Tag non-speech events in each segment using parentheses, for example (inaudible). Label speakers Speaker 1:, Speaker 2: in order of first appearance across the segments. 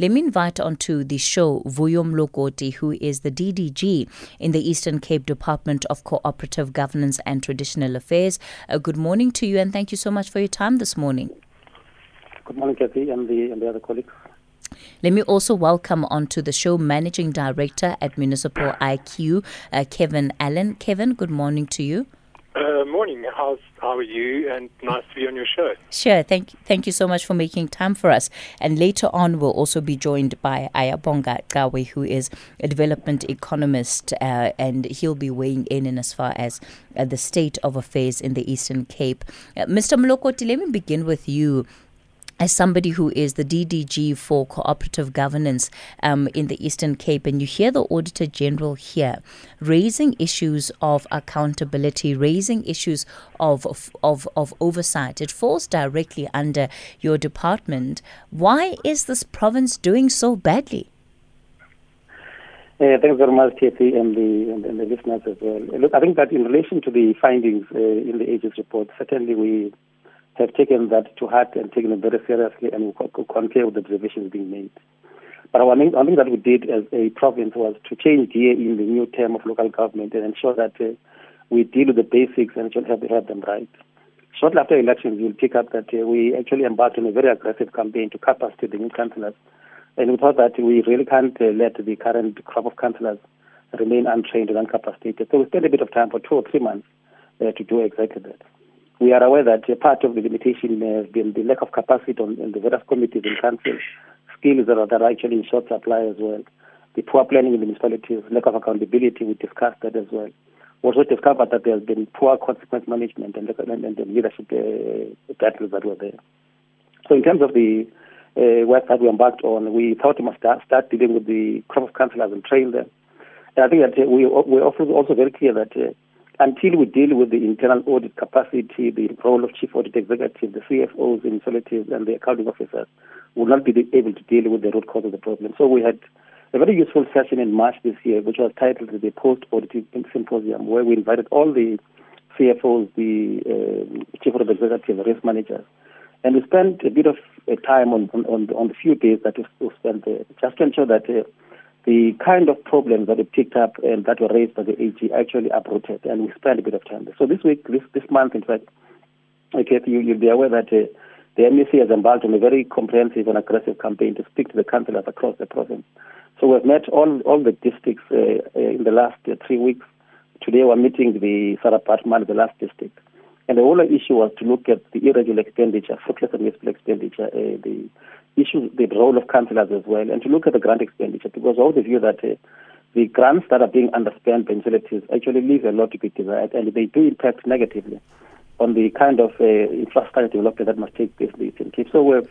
Speaker 1: Let me invite onto the show Vuyo Mlokoti, who is the DDG in the Eastern Cape Department of Cooperative Governance and Traditional Affairs. Uh, good morning to you, and thank you so much for your time this morning.
Speaker 2: Good morning, Kathy, and the, and the other colleagues.
Speaker 1: Let me also welcome onto the show Managing Director at Municipal IQ, uh, Kevin Allan. Kevin, good morning to you.
Speaker 3: Uh, morning. How's how are you? And nice to be on your show.
Speaker 1: Sure. Thank thank you so much for making time for us. And later on, we'll also be joined by Ayabonga Cawe, who is a development economist, uh, and he'll be weighing in, in as far as uh, the state of affairs in the Eastern Cape. Uh, Mr. Mlokoti, let me begin with you as somebody who is the DDG for cooperative governance um, in the Eastern Cape, and you hear the Auditor General here raising issues of accountability, raising issues of, of, of, oversight, it falls directly under your department. Why is this province doing so badly?
Speaker 2: Uh, thanks very much, Kathy, and the, and, and, the listeners as well. Look, I think that in relation to the findings uh, in the AG's report, certainly we have taken that to heart and taken it very seriously and we concur with the observations being made. But one thing, one thing that we did as a province was to change gear in the new term of local government and ensure that uh, we deal with the basics and actually have, have them right. Shortly after elections, you'll pick up that uh, we actually embarked on a very aggressive campaign to capacitate the new councillors. And we thought that we really can't uh, let the current crop of councillors remain untrained and incapacitated. So we spent a bit of time for two or three months uh, to do exactly that. We are aware that part of the limitation has been the lack of capacity on, in the various committees and councils, skills that are, that are actually in short supply as well. The poor planning in municipalities, lack of accountability, we discussed that as well. We also discovered that there has been poor consequence management and, and, and the leadership uh, battles that were there. So in terms of the uh, work that we embarked on, we thought we must start, start dealing with the crop of councillors and train them. And I think that uh, we, we're also, also very clear that uh, until we deal with the internal audit capacity, the role of chief audit executive, the CFOs, the municipalities, and the accounting officers will not be able to deal with the root cause of the problem. So we had a very useful session in March this year, which was titled the Post-Audit Symposium, where we invited all the CFOs, the uh, chief audit executive, the risk managers, and we spent a bit of uh, time on, on, on the few days that we spent there, just to ensure that uh, the kind of problems that we picked up and that were raised by the AG actually uprooted, and we spent a bit of time. So this week, this this month, in fact, okay, you, you'll be aware that uh, the MEC has embarked on a very comprehensive and aggressive campaign to speak to the councillors across the province. So we've met all all the districts uh, uh in the last uh, three weeks. Today we're meeting the Sarah Baartman, the last district. And the whole issue was to look at the irregular expenditure, fruitless and wasteful expenditure, uh, the issue, the role of councillors as well, and to look at the grant expenditure because of the view that uh, the grants that are being underspent by utilities actually leave a lot to be desired and they do impact negatively on the kind of uh, infrastructure development that must take place in Cape. So we've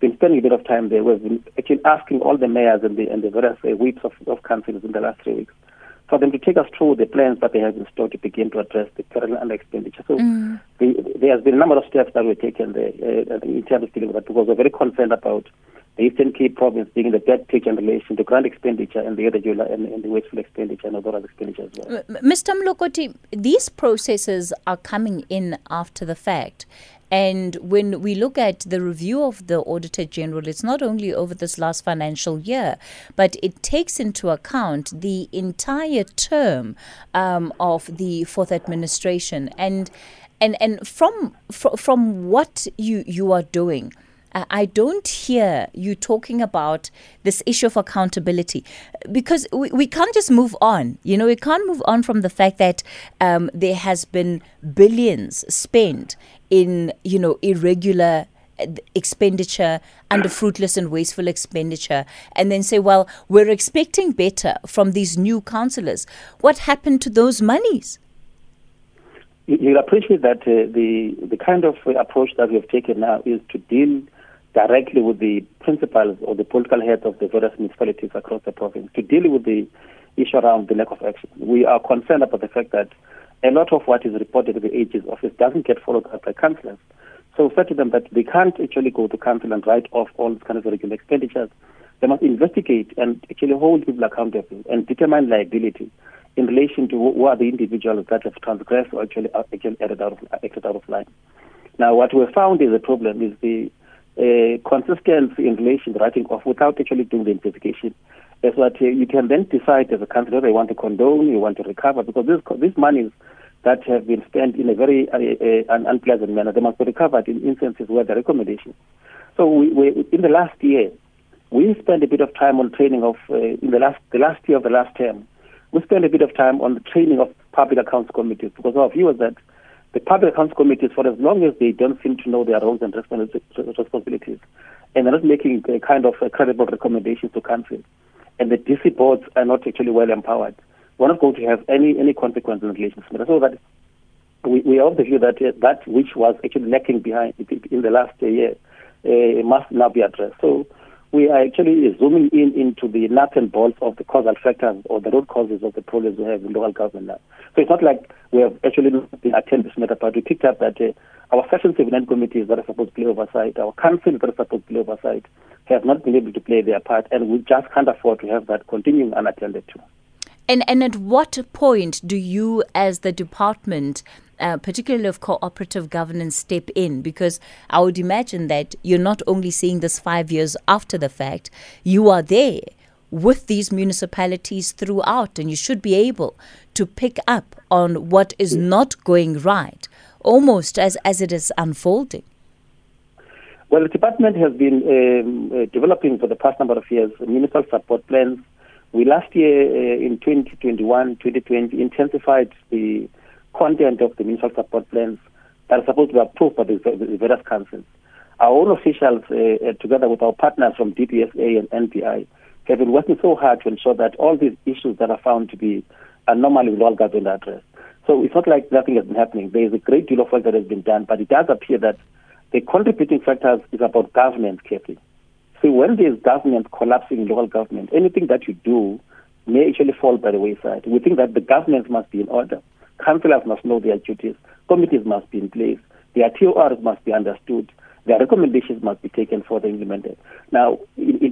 Speaker 2: been spending a bit of time there. We've been actually asking all the mayors and the, and the various uh, whips of, of councils in the last three weeks for them to take us through the plans that they have in store to begin to address the current under expenditure. So mm. the, there has been a number of steps that were taken there uh, in terms of dealing with that because we're very concerned about the Eastern Cape province being the debt pitch in relation to grant expenditure and the irregular and, and the wasteful expenditure and other expenditure as well.
Speaker 1: Mr. Mlokoti, these processes are coming in after the fact. And when we look at the review of the Auditor General, it's not only over this last financial year, but it takes into account the entire term um, of the fourth administration. And and and from from what you you are doing. I don't hear you talking about this issue of accountability because we, we can't just move on. You know, we can't move on from the fact that um, there has been billions spent in you know irregular uh, expenditure under fruitless and wasteful expenditure. And then say well we're expecting better from these new councillors what happened to those monies?
Speaker 2: You'll appreciate that uh, the the kind of approach that we have taken now is to deal directly with the principals or the political heads of the various municipalities across the province to deal with the issue around the lack of action. We are concerned about the fact that a lot of what is reported to the AG's office doesn't get followed up by councillors. So we said to them that they can't actually go to council and write off all these kind of regular expenditures. They must investigate and actually hold people accountable and determine liability in relation to who are the individuals that have transgressed or actually, actually acted, out of, acted out of line. Now, what we found is a problem is the uh, consistency in relation to writing off without actually doing the investigation. As what uh, you can then decide as a country whether you want to condone, you want to recover, because this, these monies that have been spent in a very uh, uh, unpleasant manner, they must be recovered in instances where the recommendation. So we, we, in the last year, we spent a bit of time on training of uh, in the last the last year of the last term. We spent a bit of time on the training of public accounts committees because our view was that the public accounts committees, for as long as they don't seem to know their roles and responsibilities, and they're not making a kind of credible recommendations to countries, and the DC boards are not actually well empowered, we're not going to have any any consequence in relation to So that we, we are of the view that uh, that which was actually lacking behind in the last year uh, must now be addressed. So we are actually zooming in into the nuts and bolts of the causal factors or the root causes of the problems we have in local government now. So it's not like we have actually been attending this matter, but we picked up that uh, our Section 79 committees that are supposed to play oversight, our council that are supposed to play oversight, have not been able to play their part, and we just can't afford to have that continuing unattended to.
Speaker 1: And, and at what point do you, as the department, uh, particularly of cooperative governance, step in? Because I would imagine that you're not only seeing this five years after the fact, you are there with these municipalities throughout, and you should be able to pick up on what is not going right, almost as, as it is unfolding.
Speaker 2: Well, the department has been um, uh, developing for the past number of years municipal support plans. We last year, uh, in 2021, 2020, intensified the content of the municipal support plans that are supposed to be approved by the, the various councils. Our own officials, uh, uh together with our partners from DPSA and NPI, have been working so hard to ensure that all these issues that are found to be anomaly will all government addressed. So it's not like nothing has been happening. There is a great deal of work that has been done, but it does appear that the contributing factors is about government carefully. So when there is government collapsing in local government, anything that you do may actually fall by the wayside. We think that the governance must be in order. Councillors must know their duties. Committees must be in place. Their TORs must be understood. Their recommendations must be taken for the implemented. Now,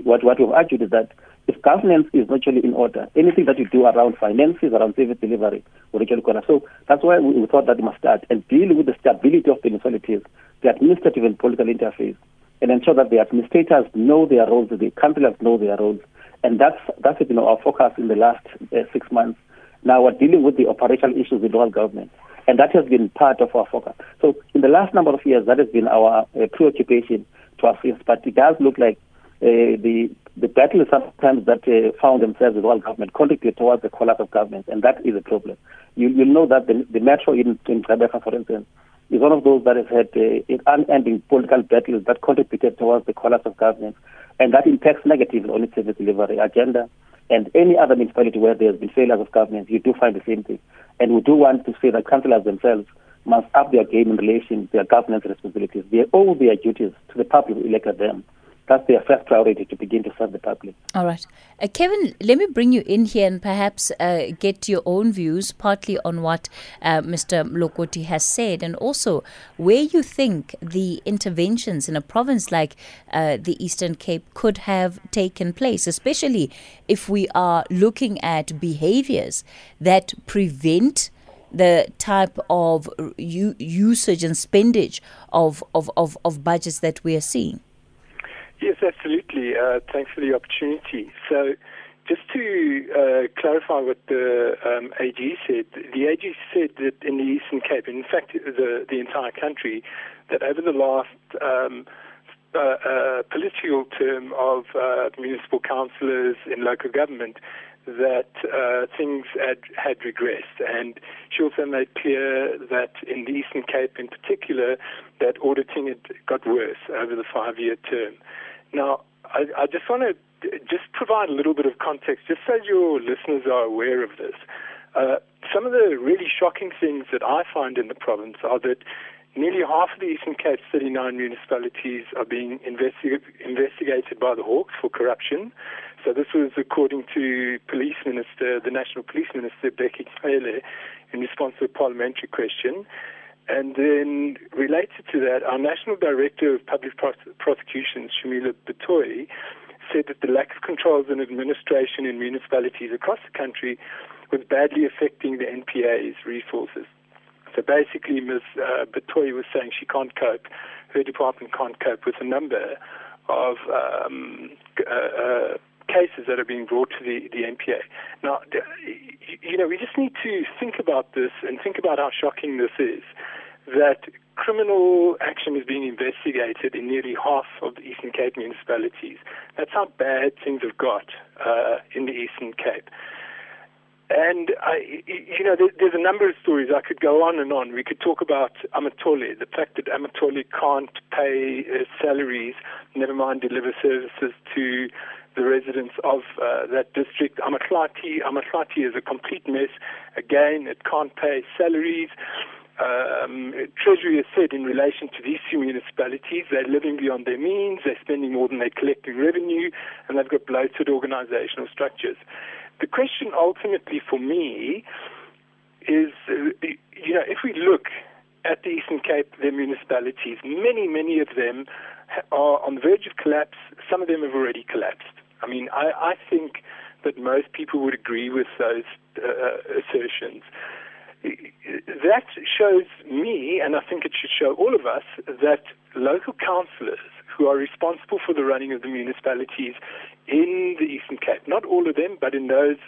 Speaker 2: what, what we've argued is that if governance is actually in order, anything that you do around finances, around service delivery, will actually collapse. So that's why we, we thought that we must start and deal with the stability of the municipalities, the administrative and political interface, and ensure that the administrators know their roles, the councillors know their roles. And that's, that's know, our focus in the last uh, six months now we're dealing with the operational issues with local government. And that has been part of our focus. So in the last number of years, that has been our uh, preoccupation to assist. But it does look like uh, the the battle sometimes that uh, found themselves with local government contribute towards the collapse of government, and that is a problem. You you know that the, the metro in, in Gqeberha, for instance, is one of those that has had uh, unending political battles that contributed towards the collapse of government, and that impacts negatively on its service delivery agenda and any other municipality where there has been failures of governance, you do find the same thing. And we do want to say that councillors themselves must up their game in relation to their governance responsibilities. They owe their duties to the public who elected them that's their first priority to begin to serve the public.
Speaker 1: All right. Uh, Kevin, let me bring you in here and perhaps uh, get your own views, partly on what uh, Mr. Mlokoti has said, and also where you think the interventions in a province like uh, the Eastern Cape could have taken place, especially if we are looking at behaviors that prevent the type of usage and spendage of, of, of, of budgets that we are seeing.
Speaker 3: Yes, absolutely. Uh, thanks for the opportunity. So, just to uh, clarify what the um, AG said, the AG said that in the Eastern Cape, in fact, the, the entire country, that over the last um, uh, uh, political term of uh, municipal councillors in local government, that uh, things had, had regressed. And she also made clear that in the Eastern Cape in particular, that auditing had got worse over the five year term. Now, I, I just want to just provide a little bit of context, just so your listeners are aware of this. Uh, some of the really shocking things that I find in the province are that nearly half of the Eastern Cape's 39 municipalities are being investi- investigated by the Hawks for corruption. So this was according to Police Minister, the National Police Minister, Bheki Cele, in response to a parliamentary question. And then related to that, our National Director of Public Prosecutions, Shamila Batohi, said that the lack of controls and administration in municipalities across the country was badly affecting the NPA's resources. So basically, Ms. Uh, Batohi was saying she can't cope. her department can't cope with the number of um, uh, uh, cases that are being brought to the, the NPA. Now, you know, we just need to think about this and think about how shocking this is that criminal action is being investigated in nearly half of the Eastern Cape municipalities. That's how bad things have got uh, in the Eastern Cape. And I, you know, there's a number of stories. I could go on and on. We could talk about Amatole, the fact that Amatole can't pay uh, salaries, never mind deliver services to the residents of uh, that district. Amahlathi, Amahlathi is a complete mess. Again, it can't pay salaries. Um, Treasury has said in relation to these two municipalities, they're living beyond their means, they're spending more than they're collecting revenue, and they've got bloated organizational structures. The question ultimately for me is, uh, you know, if we look at the Eastern Cape, their municipalities, many, many of them are on the verge of collapse. Some of them have already collapsed. I mean, I, I think that most people would agree with those uh, assertions. That shows me, and I think it should show all of us, that local councillors who are responsible for the running of the municipalities in the Eastern Cape, not all of them, but in those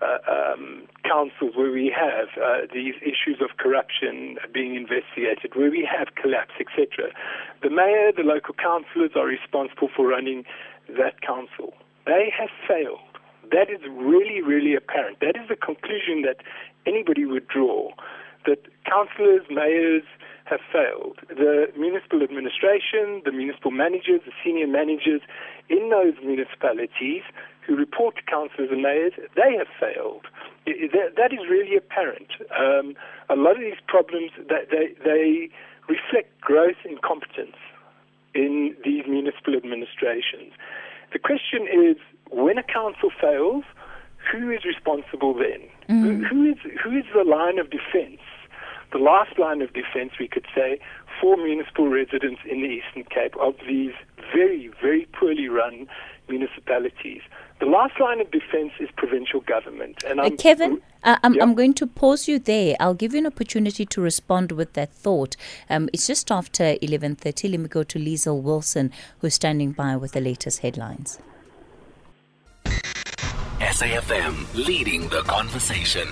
Speaker 3: uh, um, councils where we have uh, these issues of corruption being investigated, where we have collapse, etc. The mayor, the local councillors are responsible for running that council. They have failed. That is really, really apparent. That is the conclusion that anybody would draw that councillors, mayors have failed. The municipal administration, the municipal managers, the senior managers in those municipalities who report to councillors and mayors, they have failed. That is really apparent. Um, a lot of these problems, they, they reflect gross incompetence in these municipal administrations. The question is, when a council fails, who is responsible then? Mm. Who, who, is, who is the line of defense? The last line of defense, we could say, for municipal residents in the Eastern Cape of these very, very poorly run municipalities. The last line of defense is provincial government.
Speaker 1: And uh, Kevin, uh, I'm, yep. I'm going to pause you there. I'll give you an opportunity to respond with that thought. Um, it's just after 11.30. Let me go to Liesl Wilson, who's standing by with the latest headlines.
Speaker 4: SAFM leading the conversation.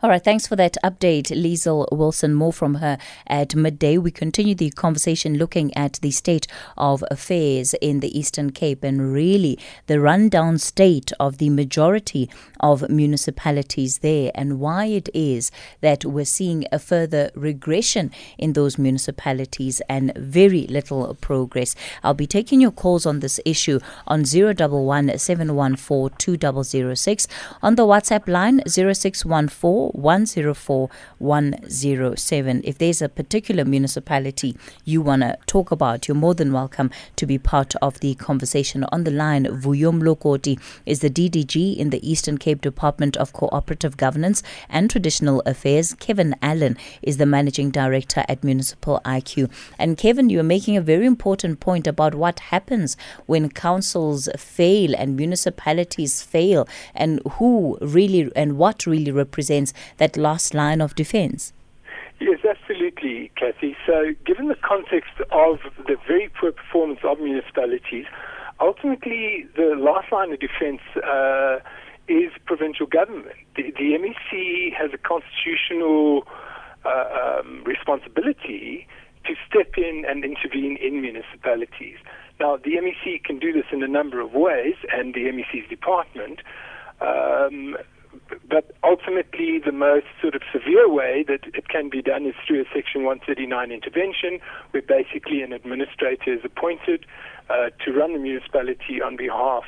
Speaker 1: All right, thanks for that update, Liesl Wilson. More from her at midday. We continue the conversation looking at the state of affairs in the Eastern Cape and really the rundown state of the majority of municipalities there and why it is that we're seeing a further regression in those municipalities and very little progress. I'll be taking your calls on this issue on 011 714 2006 on the WhatsApp line 0614 104 107. If there's a particular municipality you want to talk about, you're more than welcome to be part of the conversation. On the line, Vuyo Mlokoti is the DDG in the Eastern Cape Department of Cooperative Governance and Traditional Affairs. Kevin Allan is the Managing Director at Municipal IQ. And Kevin, you're making a very important point about what happens when councils fail and municipalities fail and who really and what really represents that last line of defense.
Speaker 3: Yes, absolutely, Kathy. So, given the context of the very poor performance of municipalities, ultimately the last line of defense uh, is provincial government. The, the, MEC has a constitutional uh, um, responsibility to step in and intervene in municipalities. Now, the MEC can do this in a number of ways, and the MEC's department. Um, but ultimately, the most sort of severe way that it can be done is through a Section 139 intervention, where basically an administrator is appointed uh, to run the municipality on behalf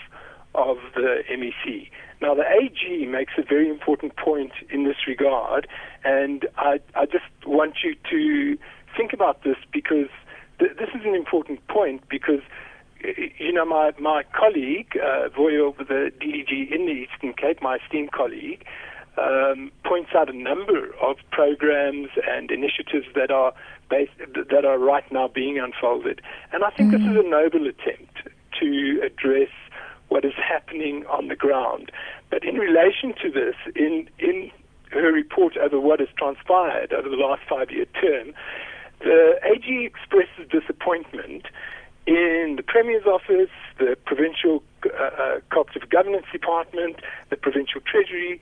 Speaker 3: of the MEC. Now, the AG makes a very important point in this regard, and I, I just want you to think about this because th- this is an important point because you know, my, my colleague, uh, Vuyo, the DDG in the Eastern Cape, my esteemed colleague, um, points out a number of programs and initiatives that are based, that are right now being unfolded. And I think mm-hmm. this is a noble attempt to address what is happening on the ground. But in relation to this, in, in her report over what has transpired over the last five year term, the AG expresses disappointment in the Premier's office, the Provincial uh, uh, Cooperative Governance Department, the Provincial Treasury,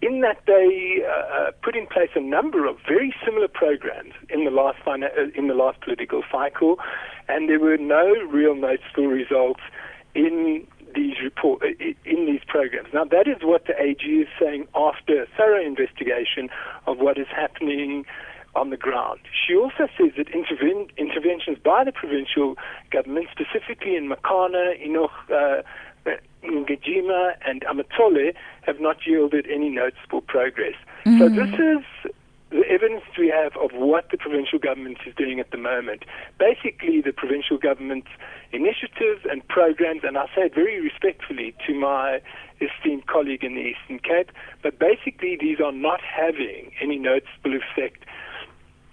Speaker 3: in that they uh, uh, put in place a number of very similar programs in the last uh, in the last political cycle, and there were no real noticeable results in these report in these programs. Now that is what the AG is saying after a thorough investigation of what is happening on the ground. She also says that interven- interventions by the provincial government, specifically in Makana, Enoch, uh, Mgijima, and Amatole, have not yielded any noticeable progress. Mm. So this is the evidence we have of what the provincial government is doing at the moment. Basically, the provincial government's initiatives and programs, and I say it very respectfully to my esteemed colleague in the Eastern Cape, but basically these are not having any noticeable effect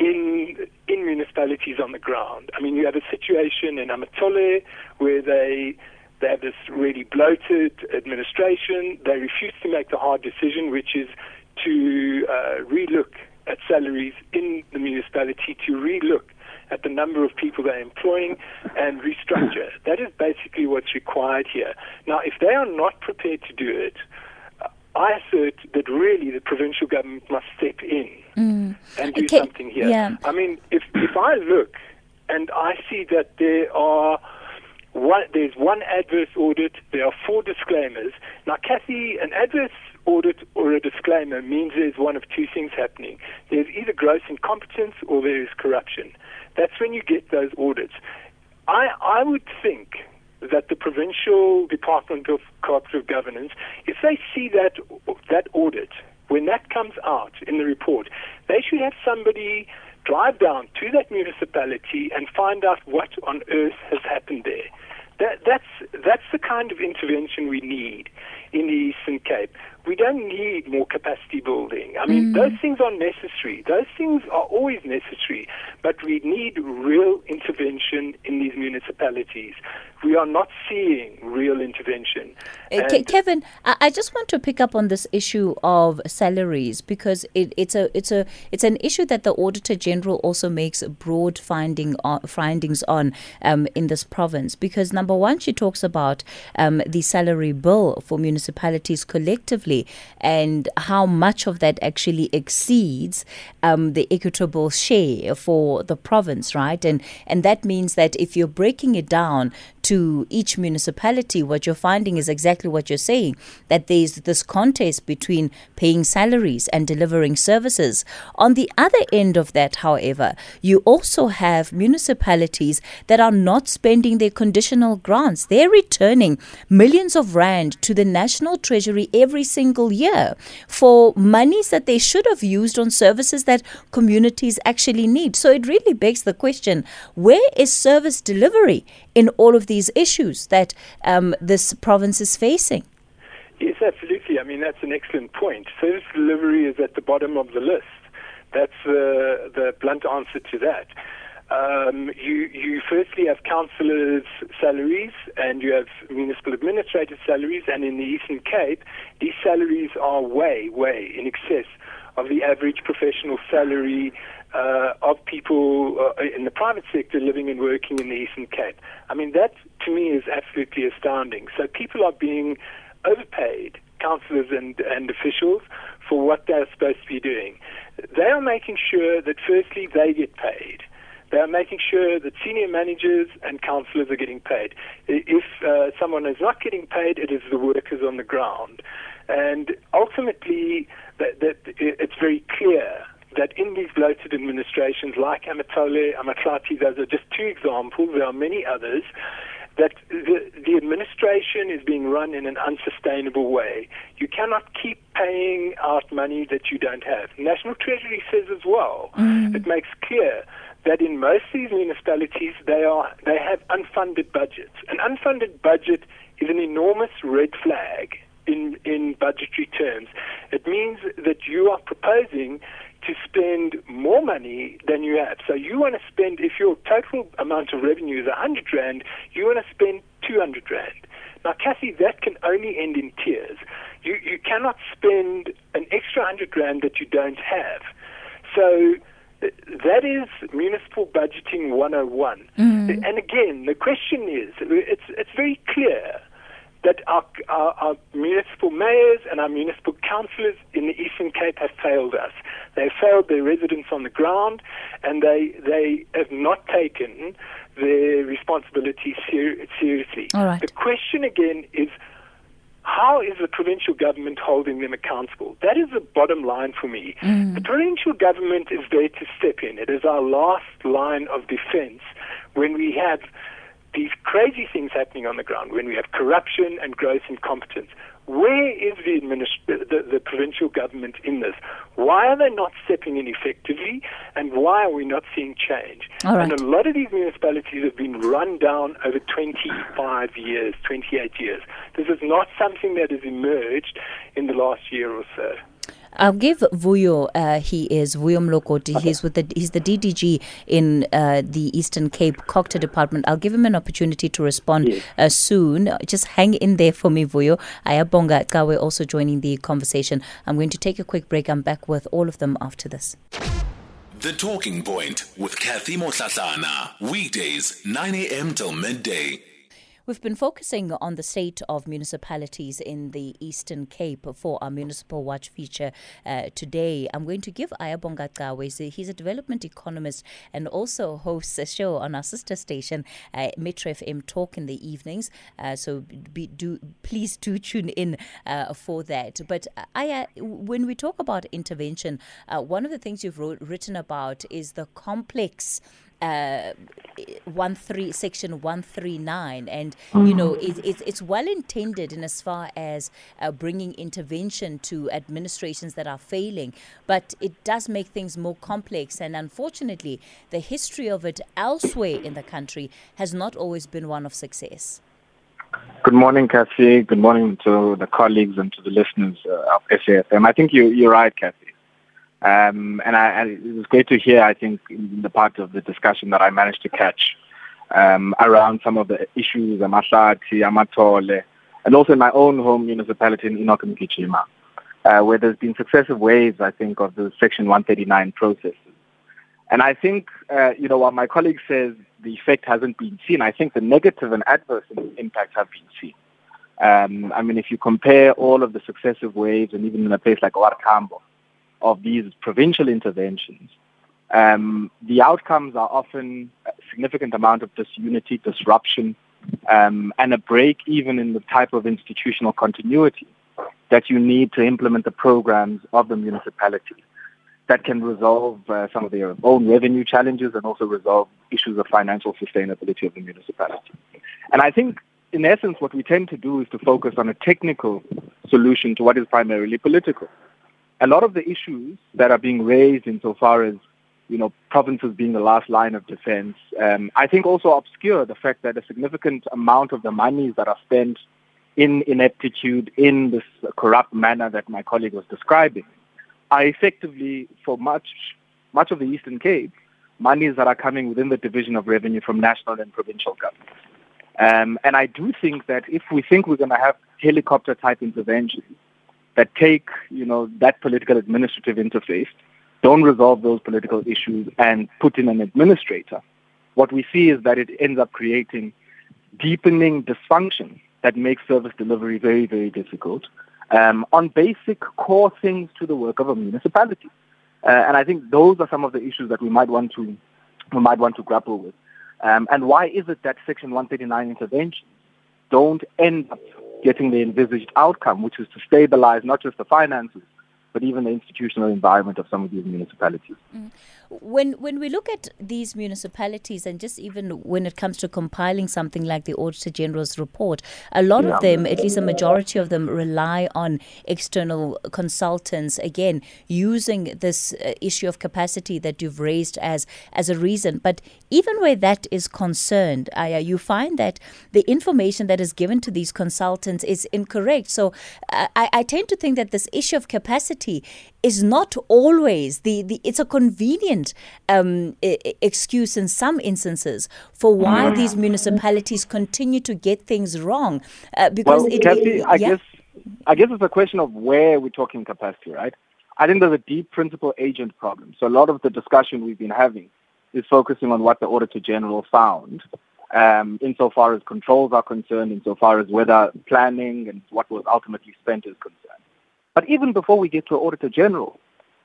Speaker 3: in in municipalities on the ground. I mean, you have a situation in Amatole where they they have this really bloated administration. They refuse to make the hard decision, which is to uh, relook at salaries in the municipality, to relook at the number of people they're employing and restructure. (laughs) That is basically what's required here. Now, if they are not prepared to do it, I assert that really the provincial government must step in mm. and do okay. something here. Yeah. I mean, if if I look and I see that there are one, there's one adverse audit, there are four disclaimers. Now, Kathy, an adverse audit or a disclaimer means there's one of two things happening. There's either gross incompetence or there is corruption. That's when you get those audits. I, I would think that the provincial Department of Cooperative Governance, if they see that that audit, when that comes out in the report, they should have somebody drive down to that municipality and find out what on earth has happened there. That, that's that's the kind of intervention we need in the Eastern Cape. We don't need more capacity building. I mean, mm. those things are necessary. Those things are always necessary, but we need real intervention in these municipalities we are not seeing real intervention.
Speaker 1: Uh, Kevin, I just want to pick up on this issue of salaries because it, it's a it's a it's an issue that the Auditor General also makes broad finding on, findings on um, in this province. Because number one, she talks about um, the salary bill for municipalities collectively and how much of that actually exceeds um, the equitable share for the province, right? And and that means that if you're breaking it down to each municipality, what you're finding is exactly what you're saying that there's this contest between paying salaries and delivering services. On the other end of that, however, you also have municipalities that are not spending their conditional grants. They're returning millions of rand to the national treasury every single year for monies that they should have used on services that communities actually need. So it really begs the question where is service delivery in all of these issues that um, this province is facing?
Speaker 3: Yes, absolutely. I mean, that's an excellent point. Service delivery is at the bottom of the list. That's the blunt answer to that. Um, you, you firstly have councillors' salaries and you have municipal administrators' salaries, and in the Eastern Cape, these salaries are way, way in excess of the average professional salary uh, of people uh, in the private sector living and working in the Eastern Cape. I mean, that to me is absolutely astounding. So people are being overpaid, councillors and, and officials, for what they're supposed to be doing. They are making sure that, firstly, they get paid. They are making sure that senior managers and councillors are getting paid. If uh, someone is not getting paid, it is the workers on the ground. And ultimately, that, that it's very clear that in these bloated administrations like Amatole, Amahlathi, those are just two examples, there are many others, that the, the administration is being run in an unsustainable way. You cannot keep paying out money that you don't have. National Treasury says as well, mm. it makes clear that in most of these municipalities they are they have unfunded budgets. An unfunded budget is an enormous red flag in in budgetary terms. It means that you are proposing to spend more money than you have. So you want to spend, if your total amount of revenue is 100 Rand, you want to spend 200 Rand. Now, Kathy, that can only end in tears. You, you cannot spend an extra 100 Rand that you don't have. So that is municipal budgeting 101.
Speaker 1: Mm.
Speaker 3: And again, the question is, it's it's very clear that our, our, our, municipal mayors and our municipal councillors in the Eastern Cape have failed us. They have failed their residents on the ground, and they they have not taken their responsibility ser- seriously.
Speaker 1: All right.
Speaker 3: The question again is. How is the provincial government holding them accountable? That is the bottom line for me. Mm. The provincial government is there to step in. It is our last line of defense when we have these crazy things happening on the ground, when we have corruption and gross incompetence. Where is the, administ- the, the, provincial government in this? Why are they not stepping in effectively? And why are we not seeing change?
Speaker 1: Right.
Speaker 3: And a lot of these municipalities have been run down over 25 years, 28 years. This is not something that has emerged in the last year or so.
Speaker 1: I'll give Vuyo. Uh, he is Vuyo Mlokoti. Okay. He's with the he's the DDG in uh, the Eastern Cape COGTA Department. I'll give him an opportunity to respond
Speaker 2: yes.
Speaker 1: uh, soon. Just hang in there for me, Vuyo. Ayabonga Cawe also joining the conversation. I'm going to take a quick break. I'm back with all of them after this.
Speaker 4: The Talking Point with Kathy Mohlahlana. Weekdays, 9 a.m. till midday.
Speaker 1: We've been focusing on the state of municipalities in the Eastern Cape for our Municipal Watch feature uh, today. I'm going to give Ayabonga Cawe, he's a development economist and also hosts a show on our sister station, uh, Metro FM Talk in the evenings. Uh, so be, do please do (laughs) tune in uh, for that. But Aya, when we talk about intervention, uh, one of the things you've wrote, written about is the complex uh, one three section one three nine, and you know it, it, it's well intended in as far as uh, bringing intervention to administrations that are failing, but it does make things more complex. And unfortunately, the history of it elsewhere in the country has not always been one of success.
Speaker 5: Good morning, Kathy. Good morning to the colleagues and to the listeners uh, of SAFM. I think you, you're right, Kathy. Um, and, I, and, it was great to hear, I think, in the part of the discussion that I managed to catch um, around some of the issues, Amasati, Amatole, and also in my own home municipality in Mgijima, uh, where there's been successive waves, I think, of the Section 139 processes. And I think, uh, you know, while my colleague says the effect hasn't been seen, I think the negative and adverse impacts have been seen. Um, I mean, if you compare all of the successive waves, and even in a place like OR Tambo, of these provincial interventions, um, the outcomes are often a significant amount of disunity, disruption, um, and a break even in the type of institutional continuity that you need to implement the programs of the municipality that can resolve uh, some of their own revenue challenges and also resolve issues of financial sustainability of the municipality. And I think, in essence, what we tend to do is to focus on a technical solution to what is primarily political a lot of the issues that are being raised insofar as you know provinces being the last line of defense, um, I think also obscure the fact that a significant amount of the monies that are spent in ineptitude, in this corrupt manner that my colleague was describing, are effectively for much much of the Eastern Cape monies that are coming within the division of revenue from national and provincial governments. Um, and I do think that if we think we're going to have helicopter type interventions that take, you know, that political administrative interface, don't resolve those political issues and put in an administrator, what we see is that it ends up creating deepening dysfunction that makes service delivery very, very difficult um, on basic core things to the work of a municipality. Uh, and I think those are some of the issues that we might want to we might want to grapple with. Um, and why is it that Section 139 interventions don't end up getting the envisaged outcome, which is to stabilize not just the finances, but even the institutional environment of some of these municipalities.
Speaker 1: Mm. When when we look at these municipalities, and just even when it comes to compiling something like the Auditor General's report, a lot yeah. of them, at least a majority of them, rely on external consultants. Again, using this uh, issue of capacity that you've raised as as a reason. But even where that is concerned, Aya, you find that the information that is given to these consultants is incorrect. So uh, I, I tend to think that this issue of capacity is not always the, the it's a convenient um, I- excuse in some instances for why mm. these municipalities continue to get things wrong uh, because
Speaker 5: well,
Speaker 1: it,
Speaker 5: Kathy,
Speaker 1: it,
Speaker 5: I
Speaker 1: yeah?
Speaker 5: guess I guess it's a question of where we're talking capacity, right? I think there's a deep principal agent problem. So a lot of the discussion we've been having is focusing on what the Auditor General found, um, insofar as controls are concerned, insofar as whether planning and what was ultimately spent is concerned. But even before we get to Auditor General,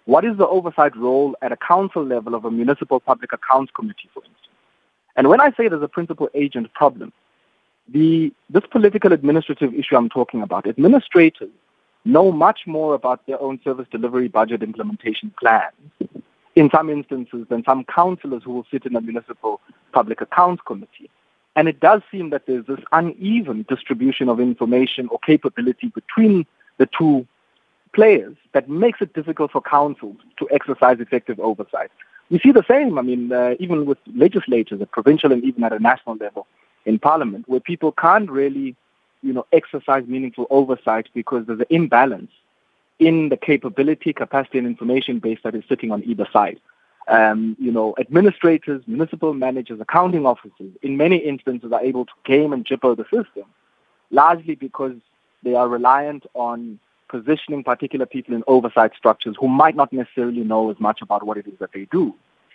Speaker 5: what is the oversight role at a council level of a municipal public accounts committee, for instance? And when I say there's a principal agent problem, the, this political administrative issue I'm talking about, administrators know much more about their own service delivery budget implementation plans in some instances than some councillors who will sit in a municipal public accounts committee. And it does seem that there's this uneven distribution of information or capability between the two players that makes it difficult for councils to exercise effective oversight. We see the same, I mean, uh, even with legislators at provincial and even at a national level in parliament, where people can't really you know, exercise meaningful oversight because there's an imbalance in the capability, capacity, and information base that is sitting on either side. Um, you know, administrators, municipal managers, accounting officers, in many instances are able to game and jipper the system, largely because they are reliant on positioning particular people in oversight structures who might not necessarily know as much about what it is that they do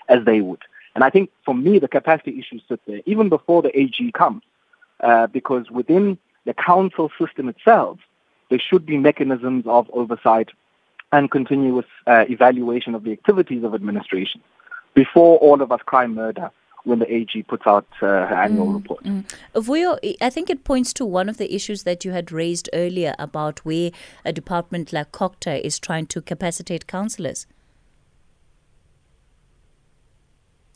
Speaker 5: as they would. And I think for me, the capacity issues sit there, even before the AG comes, uh, because within the council system itself, there should be mechanisms of oversight and continuous uh, evaluation of the activities of administration before all of us cry murder when the AG puts out uh, her annual mm, report. Mm.
Speaker 1: Vuyo, I think it points to one of the issues that you had raised earlier about where a department like COGTA is trying to capacitate councillors.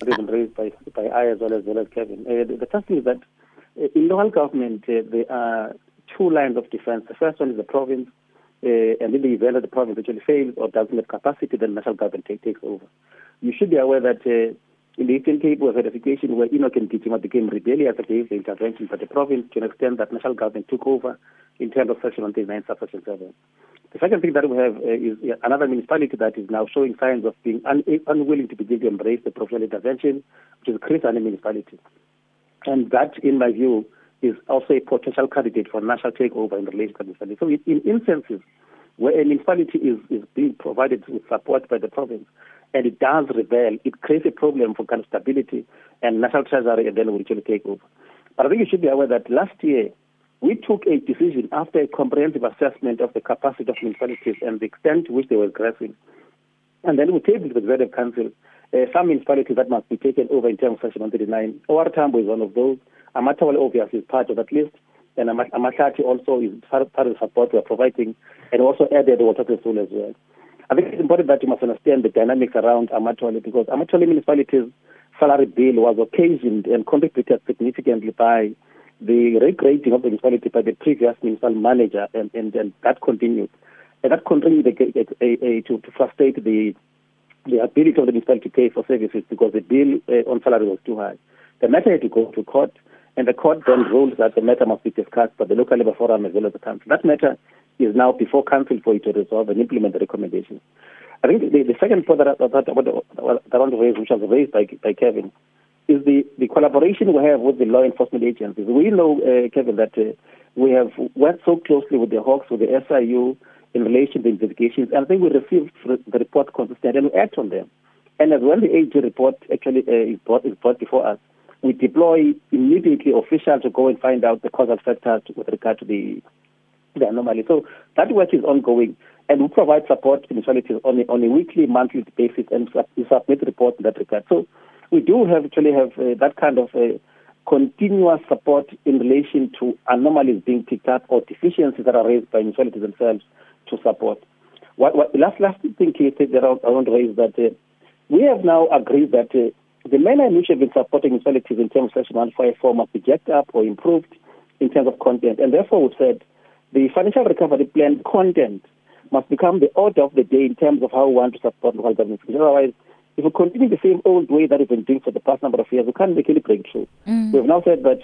Speaker 2: It has been raised by, by I as well as, well as Kevin. Uh, the, the first thing is that in local government, uh, there are two lines of defense. The first one is the province, uh, and in the event that the province actually fails or doesn't have capacity, then national government take, takes over. You should be aware that uh, in the Eastern Cape, we had a situation where Enoch and became rebellious against the intervention by the province to an extent that national government took over in terms of Section 139, Subsection 7. The second thing that we have uh, is another municipality that is now showing signs of being un- unwilling to begin to embrace the provincial intervention, which is Chris Hani municipality. And that, in my view, is also a potential candidate for national takeover in relation to the municipality. So in instances where a municipality is, is being provided with support by the province, and it does rebel, it creates a problem for kind of stability, and national treasury and then will actually take over. But I think you should be aware that last year, we took a decision after a comprehensive assessment of the capacity of municipalities and the extent to which they were aggressive. And then we tabled with the Executive Council uh, some municipalities that must be taken over in terms of Section 139. OR Tambo is one of those. Amatawale obviously is part of that list. And Amahlathi also is part of the support we are providing and also added Water Soul as well. Important that you must understand the dynamics around Amatawale because Amatawale municipality's salary bill was occasioned and contributed significantly by the regrading of the municipality by the previous municipal manager, and, and, and that continued. And that continued to, to frustrate the the ability of the municipality to pay for services because the bill uh, on salary was too high. The matter had to go to court, and the court then ruled that the matter must be discussed by the local labor forum as well as the council. That matter is now before council for it to resolve and implement the recommendations. I think the, the second point that, that, that, that I want to raise, which was raised by, by Kevin, is the, the collaboration we have with the law enforcement agencies. We know, uh, Kevin, that uh, we have worked so closely with the Hawks, with the SIU, in relation to the investigations, and I think we received the report consistently and we act on them. And as when the AG report actually uh, is, brought, is brought before us, we deploy immediately officials to go and find out the causal factors with regard to the, the anomaly. So that work is ongoing, and we provide support to municipalities on a, on a weekly, monthly basis, and we submit reports in that regard. So we do have actually have uh, that kind of uh, continuous support in relation to anomalies being picked up or deficiencies that are raised by municipalities themselves to support. What, what, last last thing, Keith, that I want to raise is that uh, we have now agreed that uh, the manner in which we've been supporting municipalities in terms of Section 154 must be jacked up or improved in terms of content. And therefore, we've said the financial recovery plan content must become the order of the day in terms of how we want to support local governments. Otherwise, if we continue the same old way that we've been doing for the past number of years, we can't make any breakthrough. Mm. We've now said that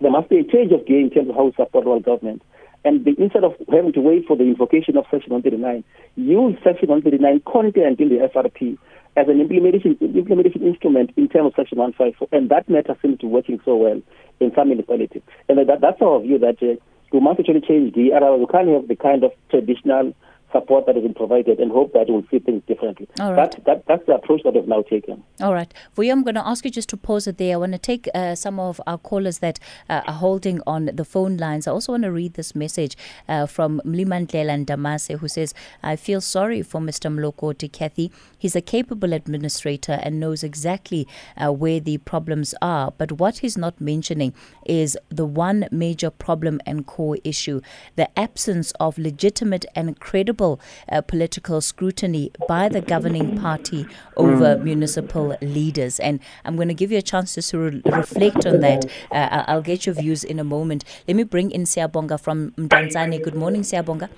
Speaker 2: there must be a change of gear in terms of how we support local government. And the, instead of having to wait for the invocation of Section 139, use Section 139 content in the FRP as an implementation implementation instrument in terms of Section 154. And that matter seems to be working so well in some municipalities. And that, that's our view that uh, must actually change the otherwise we can't have the kind of traditional support that has been provided and hope that we'll see things differently.
Speaker 1: All right.
Speaker 2: That, that, that's the approach that we've now taken.
Speaker 1: All right. Vuyo, I'm going to ask you just to pause it there. I want to take uh, some of our callers that uh, are holding on the phone lines. I also want to read this message uh, from Mlimandlela and Damase, who says, I feel sorry for Mr. Mloko Mlokoti Kathy. He's a capable administrator and knows exactly uh, where the problems are. But what he's not mentioning is the one major problem and core issue the absence of legitimate and credible uh, political scrutiny by the governing party over municipal leaders. And I'm going to give you a chance just to re- reflect on that. Uh, I'll get your views in a moment. Let me bring in Siyabonga from Mdantsane. Good morning, Siyabonga.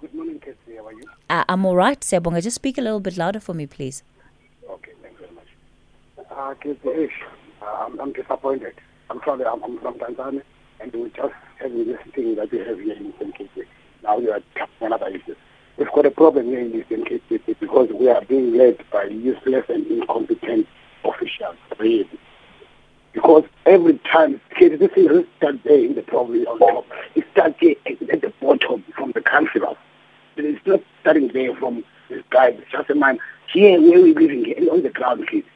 Speaker 6: Good morning, Casey. How are you?
Speaker 1: Uh, I'm all right, Siyabonga. Just speak a little bit louder for me, please.
Speaker 6: Okay, thanks very much. Uh, Casey, uh, I'm, I'm disappointed. I'm sorry, I'm, I'm from Mdantsane, and we just having this thing that we have here in Cape. Now we are tapping another issue. We've got a problem here in Eastern Cape because we are being led by useless and incompetent officials, really. Because every time, this thing doesn't start there in the problem on top. It starts at, the bottom from the councillors. It's not starting there from this guy, it's just a man. Here, where we're living, here, on the ground, Casey.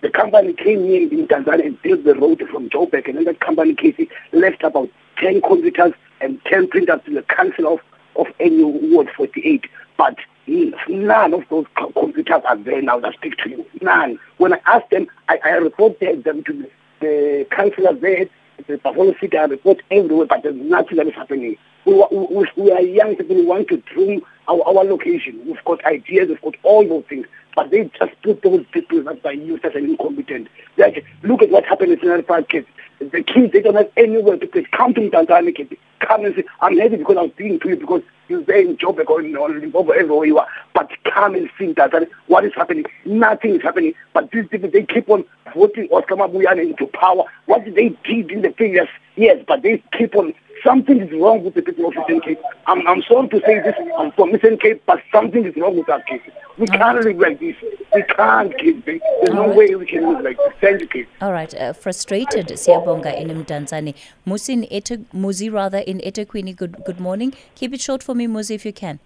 Speaker 6: The company came here in Mdantsane and built the road from Joburg, and then that company, Casey, left about 10 computers and 10 printers to the council of, of NU Ward 48. But none of those computers are there now that speak to you. None. When I asked them, I, I reported them to the, the councillors there, the Buffalo City, I report everywhere, but there's nothing that is happening. We, we, we are young people, we want to groom our, our location. We've got ideas, we've got all those things. But they just put those people that are useless and incompetent. Like, look at what happened in Scenery Park kids. The kids, they don't have anywhere to play. Come to Mdantsane, kids. Come and say, I'm happy because I was speaking to you because you're there in Joburg or in Limpopo, everywhere you are. But come and see Mdantsane. What is happening? Nothing is happening. But these people, they keep on voting Oscar Mabuyane into power. What did they did in the previous years? But they keep on something is wrong with the people of Eastern Cape. I'm, I'm sorry to say this, I'm from Eastern Cape, but something is wrong with our case. We can't live like this. We can't keep There's no way we can live like this. Thank you, Kate.
Speaker 1: All right. Uh, frustrated, Siyabonga in Mdantsane. Musi, in Ete, Muzi, rather, in eThekwini, good, good morning. Keep it short for me, Muzi, if you can.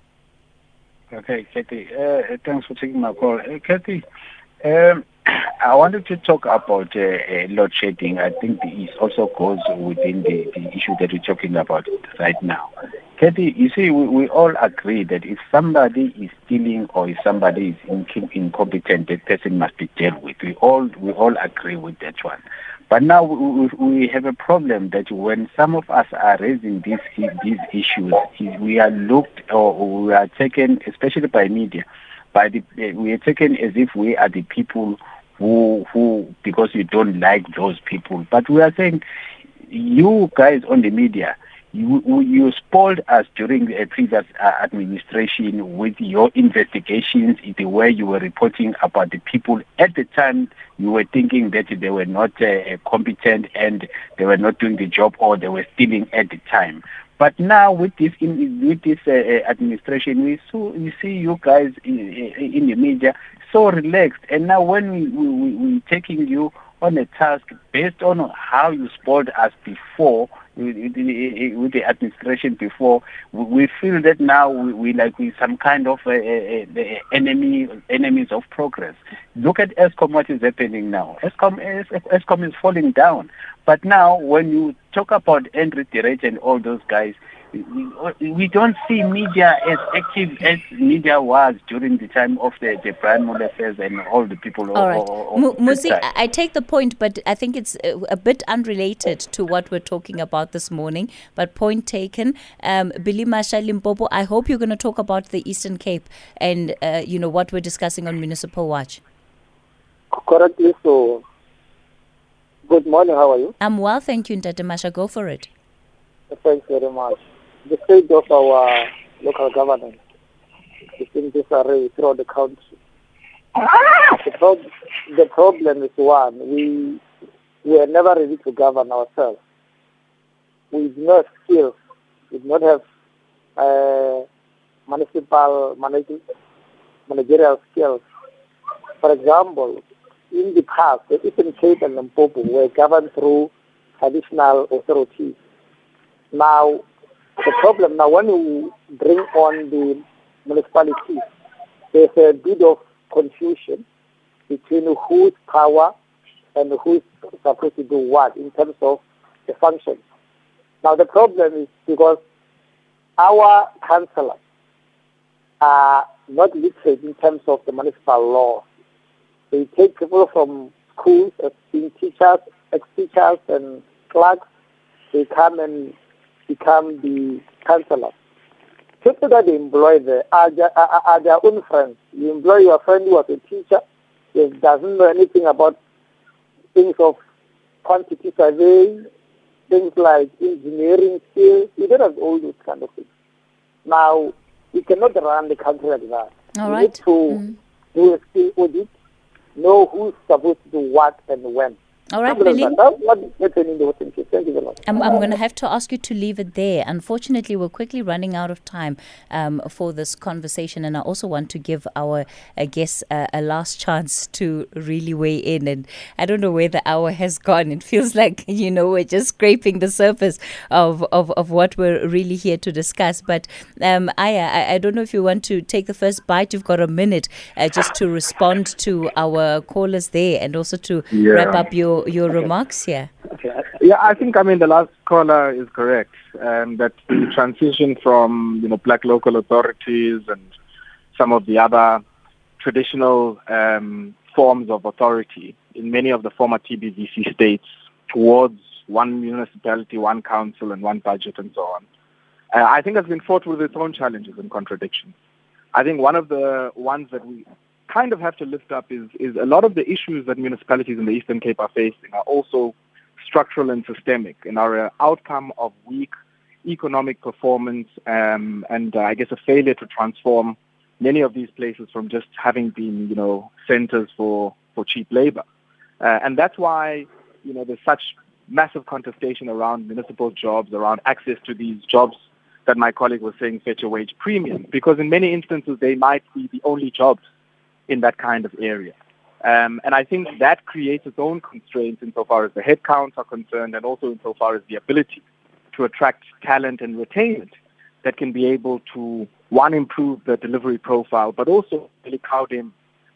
Speaker 7: Okay, Kathy. Uh, thanks for taking my call. Uh, Kathy, um, I wanted to talk about uh, uh, load shedding. I think it also goes within the, the issue that we're talking about right now. Kathy, you see, we, we all agree that if somebody is stealing or if somebody is in, incompetent, that person must be dealt with. We all we all agree with that one. But now we, we we have a problem that when some of us are raising these these issues, we are looked or we are taken, especially by media, by the we are taken as if we are the people who who because you don't like those people. But we are saying, you guys on the media, you you spoiled us during the previous uh, administration with your investigations, in the way you were reporting about the people. At the time, you were thinking that they were not uh, competent and they were not doing the job or they were stealing at the time. But now with this in, with this uh, administration, we so we see you guys in, in the media so relaxed, and now when we we we taking you on a task based on how you spoiled us before with the, administration before, we feel that now we, we like we some kind of uh, enemy enemies of progress. Look at Eskom, what is happening now. Eskom, Eskom is falling down. But now when you talk about André de Ruyter and all those guys, we don't see media as active as media was during the time of the, the Brian Molefe affairs and all the people.
Speaker 1: All right. Musi, I, I take the point, but I think it's a, a, bit unrelated to what we're talking about this morning. But point taken. Um, Billy Masha Limpopo, I hope you're going to talk about the Eastern Cape and, uh, you know, what we're discussing on Municipal Watch.
Speaker 6: Correctly so. Good morning, how are you?
Speaker 1: I'm well, thank you, Ndate Masha. Go for it.
Speaker 6: Thanks very much. The state of our local government is in disarray throughout the country. The, the problem is one, we, we are never ready to govern ourselves. We do not skills, we do not have uh, municipal manage- managerial skills. For example, in the past, the Eastern Cape and Limpopo were governed through traditional authorities. Now, the problem now, when you bring on the municipalities, there's a bit of confusion between whose power and who's supposed to do what in terms of the functions. Now the problem is because our councillors are not literate in terms of the municipal law. They take people from schools as being teachers, ex-teachers and clerks. They come and become the councillors. People that they employ there are their, are, are their own friends. You employ your friend who was a teacher, he doesn't know anything about things of quantity surveying, things like engineering skills. You don't have all those kind of things. Now, we cannot run the country like that.
Speaker 1: All
Speaker 6: we
Speaker 1: right.
Speaker 6: need to
Speaker 1: Mm.
Speaker 6: do a skill audit, know who's supposed to do what and when.
Speaker 1: All right,
Speaker 6: Something
Speaker 1: Billy.
Speaker 6: that. That's what is happening in the Western Cape. Thank you very much.
Speaker 1: I'm, I'm going to have to ask you to leave it there. Unfortunately, we're quickly running out of time um, for this conversation, and I also want to give our uh, guests uh, a last chance to really weigh in. And I don't know where the hour has gone. It feels like (laughs) you know we're just scraping the surface of of, of what we're really here to discuss. But um, Aya, I, I don't know if you want to take the first bite. You've got a minute uh, just to respond to our callers there, and also to
Speaker 5: Yeah.
Speaker 1: wrap up your your remarks here.
Speaker 2: Okay.
Speaker 5: Yeah, I think I mean the last caller is correct. Um, that the (clears throat) transition from you know black local authorities and some of the other traditional um, forms of authority in many of the former TBVC states towards one municipality, one council, and one budget, and so on. Uh, I think has been fought with its own challenges and contradictions. I think one of the ones that we kind of have to lift up is is a lot of the issues that municipalities in the Eastern Cape are facing are also structural and systemic and are an outcome of weak economic performance um, and uh, I guess a failure to transform many of these places from just having been, you know, centers for, for cheap labor. Uh, and that's why, you know, there's such massive contestation around municipal jobs, around access to these jobs that my colleague was saying fetch a wage premium, because in many instances they might be the only jobs in that kind of area. Um, and I think that creates its own constraints insofar as the headcounts are concerned and also insofar as the ability to attract talent and retain it that can be able to, one, improve the delivery profile, but also really crowd in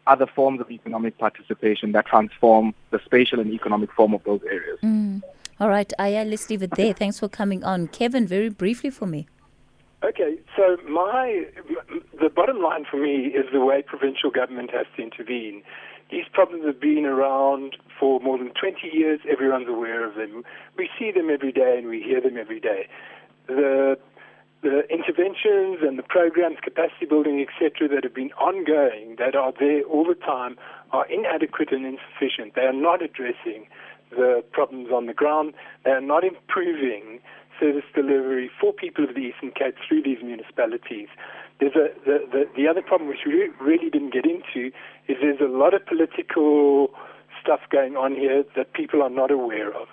Speaker 5: other forms of economic participation that transform the spatial and economic form of those areas.
Speaker 1: Mm. All right, Aya, let's leave it there. Thanks for coming on. Kevin, very briefly for me.
Speaker 3: Okay, so my the bottom line for me is the way provincial government has to intervene. These problems have been around for more than 20 years. Everyone's aware of them. We see them every day and we hear them every day. The the interventions and the programs, capacity building, etc., that have been ongoing, that are there all the time, are inadequate and insufficient. They are not addressing the problems on the ground. They are not improving service delivery for people of the Eastern Cape through these municipalities. There's a, the, the, the other problem, which we really didn't get into, is there's a lot of political stuff going on here that people are not aware of.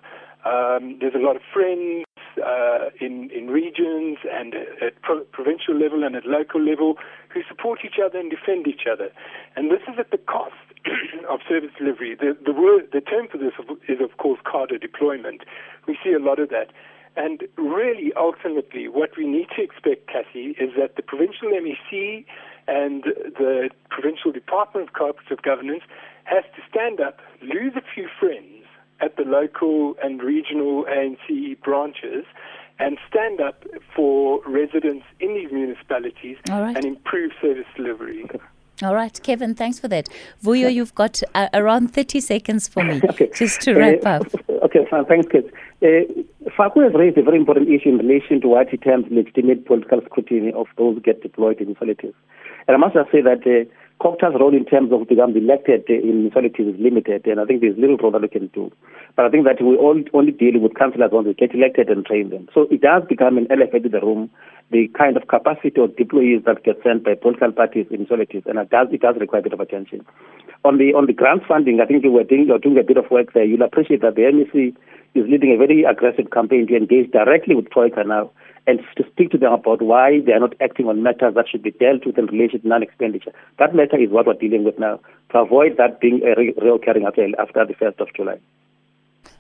Speaker 3: Um, there's a lot of friends uh, in in regions and at pro- provincial level and at local level who support each other and defend each other, and this is at the cost (clears throat) of service delivery. The the word the term for this is of course cadre deployment. We see a lot of that. And really, ultimately, what we need to expect, Cassie, is that the provincial MEC and the provincial Department of Cooperative Governance has to stand up, lose a few friends at the local and regional ANC branches, and stand up for residents in these municipalities
Speaker 1: right.
Speaker 3: and improve service delivery.
Speaker 1: All right, Kevin, thanks for that. Vuyo, you've got uh, around 30 seconds for me (laughs)
Speaker 2: Okay.
Speaker 1: just to wrap
Speaker 2: Uh,
Speaker 1: up.
Speaker 2: Okay, fine. Thanks, Kate. Faku has raised a very important issue in relation to what he terms legitimate political scrutiny of those who get deployed in municipalities. And I must just say that uh, COGTA's role in terms of becoming elected in municipalities is limited, and I think there's little role that we can do. But I think that we all only deal with councillors once they get elected and train them. So it does become an elephant in the room, the kind of capacity of deployees that get sent by political parties in municipalities, and it does, it does require a bit of attention. On the on the grants funding, I think you were doing, you're doing a bit of work there. You'll appreciate that the MEC is leading a very aggressive campaign to engage directly with Troika now and to speak to them about why they are not acting on matters that should be dealt with in relation to non-expenditure. That matter is what we're dealing with now to avoid that being a re- real carrying after, after the 1st of July.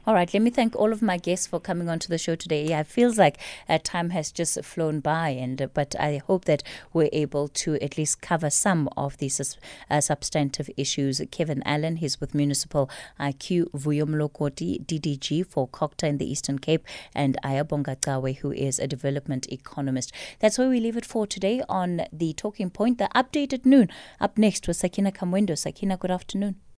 Speaker 1: All right, let me thank all of my guests for coming onto the show today. Yeah, it feels like uh, time has just flown by, and uh, but I hope that we're able to at least cover some of these uh, substantive issues. Kevin Allan, he's with Municipal IQ, Vuyo Mlokoti, DDG for COGTA in the Eastern Cape, and Ayabonga Cawe, who is a development economist. That's where we leave it for today on the Talking Point. The update at noon. Up next was Sakina Kamwendo. Sakina, good afternoon.